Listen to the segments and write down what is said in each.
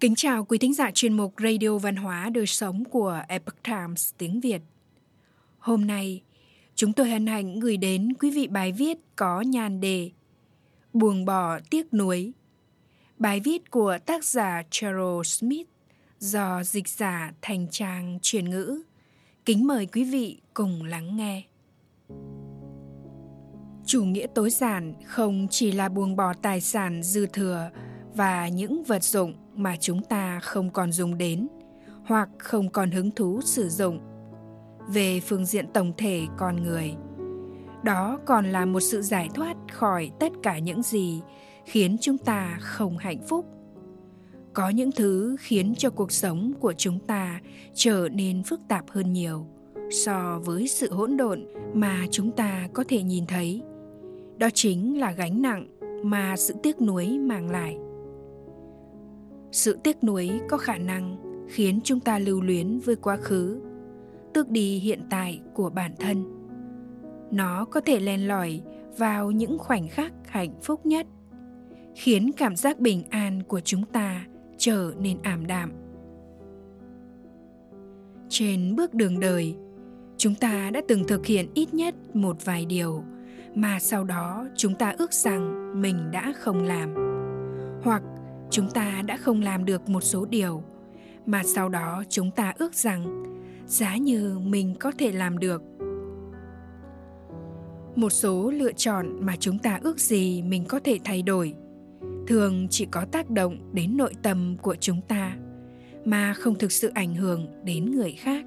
Kính chào quý thính giả chuyên mục Radio Văn hóa Đời Sống của Epoch Times tiếng Việt. Hôm nay, chúng tôi hân hạnh gửi đến quý vị bài viết có nhan đề Buồng bỏ tiếc nuối. Bài viết của tác giả Charles Smith do dịch giả thành trang truyền ngữ. Kính mời quý vị cùng lắng nghe. Chủ nghĩa tối giản không chỉ là buông bỏ tài sản dư thừa và những vật dụng mà chúng ta không còn dùng đến, hoặc không còn hứng thú sử dụng. Về phương diện tổng thể con người, đó còn là một sự giải thoát khỏi tất cả những gì khiến chúng ta không hạnh phúc. Có những thứ khiến cho cuộc sống của chúng ta trở nên phức tạp hơn nhiều so với sự hỗn độn mà chúng ta có thể nhìn thấy. Đó chính là gánh nặng mà sự tiếc nuối mang lại sự tiếc nuối có khả năng khiến chúng ta lưu luyến với quá khứ, tước đi hiện tại của bản thân. Nó có thể len lỏi vào những khoảnh khắc hạnh phúc nhất, khiến cảm giác bình an của chúng ta trở nên ảm đạm. Trên bước đường đời, chúng ta đã từng thực hiện ít nhất một vài điều mà sau đó chúng ta ước rằng mình đã không làm, hoặc chúng ta đã không làm được một số điều. Mà sau đó chúng ta ước rằng, giá như mình có thể làm được. Một số lựa chọn mà chúng ta ước gì mình có thể thay đổi, thường chỉ có tác động đến nội tâm của chúng ta, mà không thực sự ảnh hưởng đến người khác.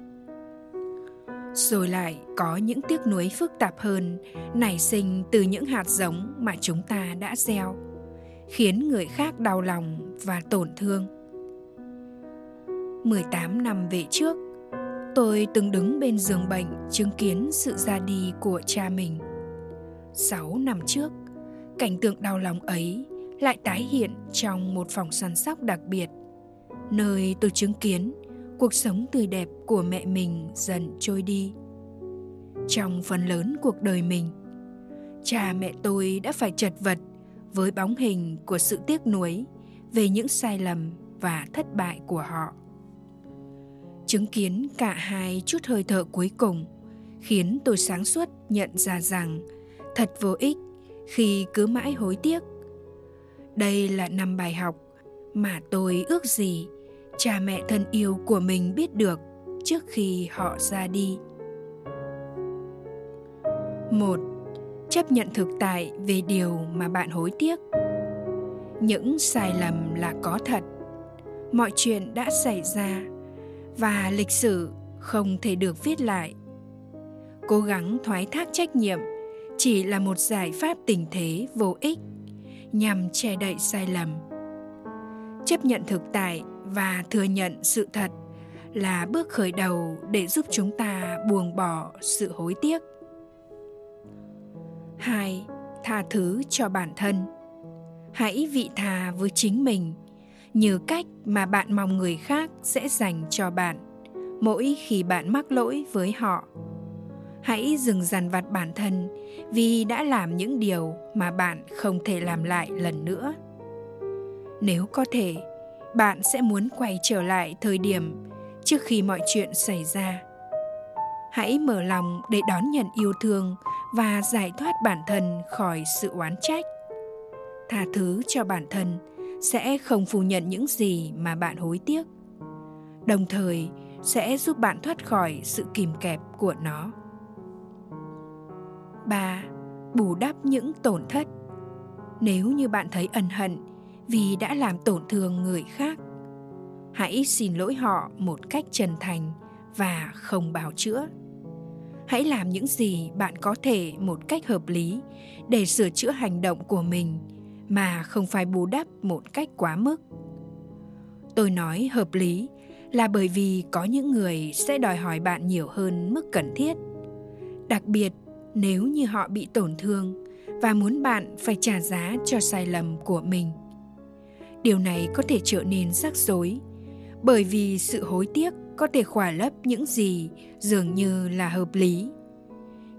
Rồi lại có những tiếc nuối phức tạp hơn, nảy sinh từ những hạt giống mà chúng ta đã gieo khiến người khác đau lòng và tổn thương. 18 năm về trước, tôi từng đứng bên giường bệnh chứng kiến sự ra đi của cha mình. 6 năm trước, cảnh tượng đau lòng ấy lại tái hiện trong một phòng săn sóc đặc biệt, nơi tôi chứng kiến cuộc sống tươi đẹp của mẹ mình dần trôi đi. Trong phần lớn cuộc đời mình, cha mẹ tôi đã phải chật vật với bóng hình của sự tiếc nuối về những sai lầm và thất bại của họ. Chứng kiến cả hai chút hơi thở cuối cùng khiến tôi sáng suốt nhận ra rằng thật vô ích khi cứ mãi hối tiếc. Đây là năm bài học mà tôi ước gì cha mẹ thân yêu của mình biết được trước khi họ ra đi. Một chấp nhận thực tại về điều mà bạn hối tiếc. Những sai lầm là có thật. Mọi chuyện đã xảy ra và lịch sử không thể được viết lại. Cố gắng thoái thác trách nhiệm chỉ là một giải pháp tình thế vô ích nhằm che đậy sai lầm. Chấp nhận thực tại và thừa nhận sự thật là bước khởi đầu để giúp chúng ta buông bỏ sự hối tiếc. 2. Tha thứ cho bản thân. Hãy vị tha với chính mình như cách mà bạn mong người khác sẽ dành cho bạn mỗi khi bạn mắc lỗi với họ. Hãy dừng dằn vặt bản thân vì đã làm những điều mà bạn không thể làm lại lần nữa. Nếu có thể, bạn sẽ muốn quay trở lại thời điểm trước khi mọi chuyện xảy ra hãy mở lòng để đón nhận yêu thương và giải thoát bản thân khỏi sự oán trách. Tha thứ cho bản thân sẽ không phủ nhận những gì mà bạn hối tiếc. Đồng thời sẽ giúp bạn thoát khỏi sự kìm kẹp của nó. 3. Bù đắp những tổn thất. Nếu như bạn thấy ân hận vì đã làm tổn thương người khác, hãy xin lỗi họ một cách chân thành và không bào chữa hãy làm những gì bạn có thể một cách hợp lý để sửa chữa hành động của mình, mà không phải bù đắp một cách quá mức. Tôi nói hợp lý là bởi vì có những người sẽ đòi hỏi bạn nhiều hơn mức cần thiết. Đặc biệt, nếu như họ bị tổn thương và muốn bạn phải trả giá cho sai lầm của mình. Điều này có thể trở nên rắc rối bởi vì sự hối tiếc có thể khỏa lấp những gì dường như là hợp lý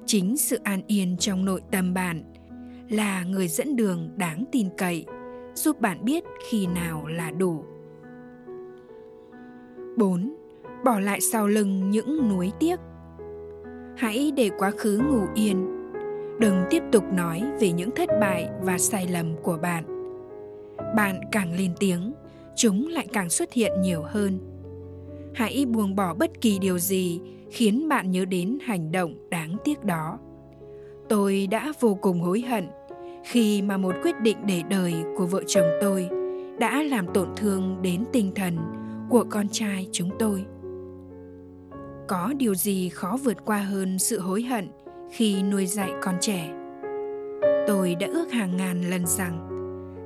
chính sự an yên trong nội tâm bạn là người dẫn đường đáng tin cậy giúp bạn biết khi nào là đủ 4. Bỏ lại sau lưng những nuối tiếc. Hãy để quá khứ ngủ yên. Đừng tiếp tục nói về những thất bại và sai lầm của bạn. Bạn càng lên tiếng, chúng lại càng xuất hiện nhiều hơn. Hãy buông bỏ bất kỳ điều gì khiến bạn nhớ đến hành động đáng tiếc đó. Tôi đã vô cùng hối hận khi mà một quyết định để đời của vợ chồng tôi đã làm tổn thương đến tinh thần của con trai chúng tôi có điều gì khó vượt qua hơn sự hối hận khi nuôi dạy con trẻ tôi đã ước hàng ngàn lần rằng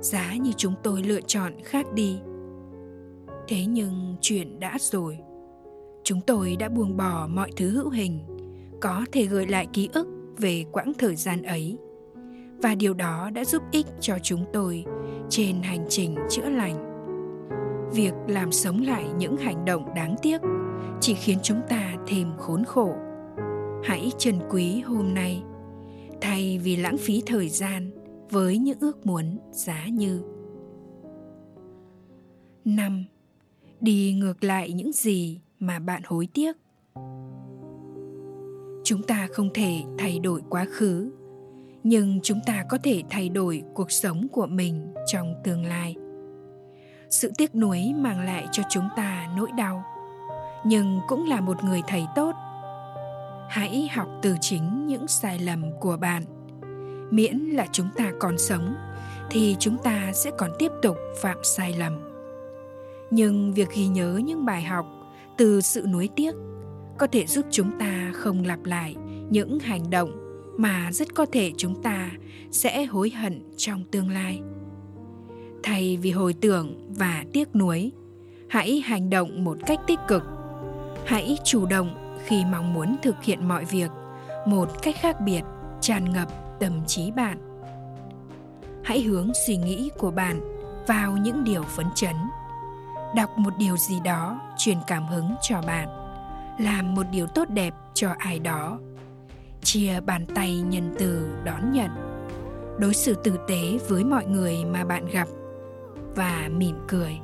giá như chúng tôi lựa chọn khác đi thế nhưng chuyện đã rồi. Chúng tôi đã buông bỏ mọi thứ hữu hình, có thể gợi lại ký ức về quãng thời gian ấy. Và điều đó đã giúp ích cho chúng tôi trên hành trình chữa lành. Việc làm sống lại những hành động đáng tiếc chỉ khiến chúng ta thêm khốn khổ. Hãy trân quý hôm nay, thay vì lãng phí thời gian với những ước muốn giá như. Năm đi ngược lại những gì mà bạn hối tiếc. Chúng ta không thể thay đổi quá khứ, nhưng chúng ta có thể thay đổi cuộc sống của mình trong tương lai. Sự tiếc nuối mang lại cho chúng ta nỗi đau, nhưng cũng là một người thầy tốt. Hãy học từ chính những sai lầm của bạn. Miễn là chúng ta còn sống, thì chúng ta sẽ còn tiếp tục phạm sai lầm nhưng việc ghi nhớ những bài học từ sự nuối tiếc có thể giúp chúng ta không lặp lại những hành động mà rất có thể chúng ta sẽ hối hận trong tương lai. Thay vì hồi tưởng và tiếc nuối, hãy hành động một cách tích cực. Hãy chủ động khi mong muốn thực hiện mọi việc một cách khác biệt, tràn ngập tâm trí bạn. Hãy hướng suy nghĩ của bạn vào những điều phấn chấn đọc một điều gì đó truyền cảm hứng cho bạn. Làm một điều tốt đẹp cho ai đó. Chia bàn tay nhân từ đón nhận. Đối xử tử tế với mọi người mà bạn gặp. Và mỉm cười.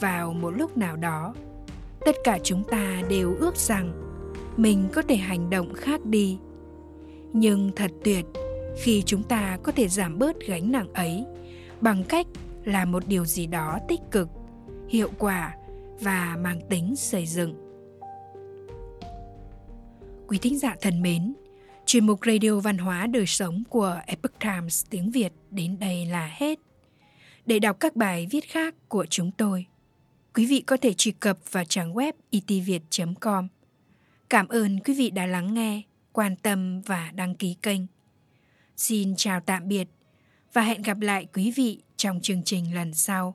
Vào một lúc nào đó, tất cả chúng ta đều ước rằng mình có thể hành động khác đi. Nhưng thật tuyệt, khi chúng ta có thể giảm bớt gánh nặng ấy bằng cách làm một điều gì đó tích cực hiệu quả và mang tính xây dựng quý thính giả thân mến chuyên mục radio văn hóa đời sống của epoch times tiếng việt đến đây là hết để đọc các bài viết khác của chúng tôi, quý vị có thể truy cập vào trang web itviet.com. Cảm ơn quý vị đã lắng nghe, quan tâm và đăng ký kênh. Xin chào tạm biệt và hẹn gặp lại quý vị trong chương trình lần sau.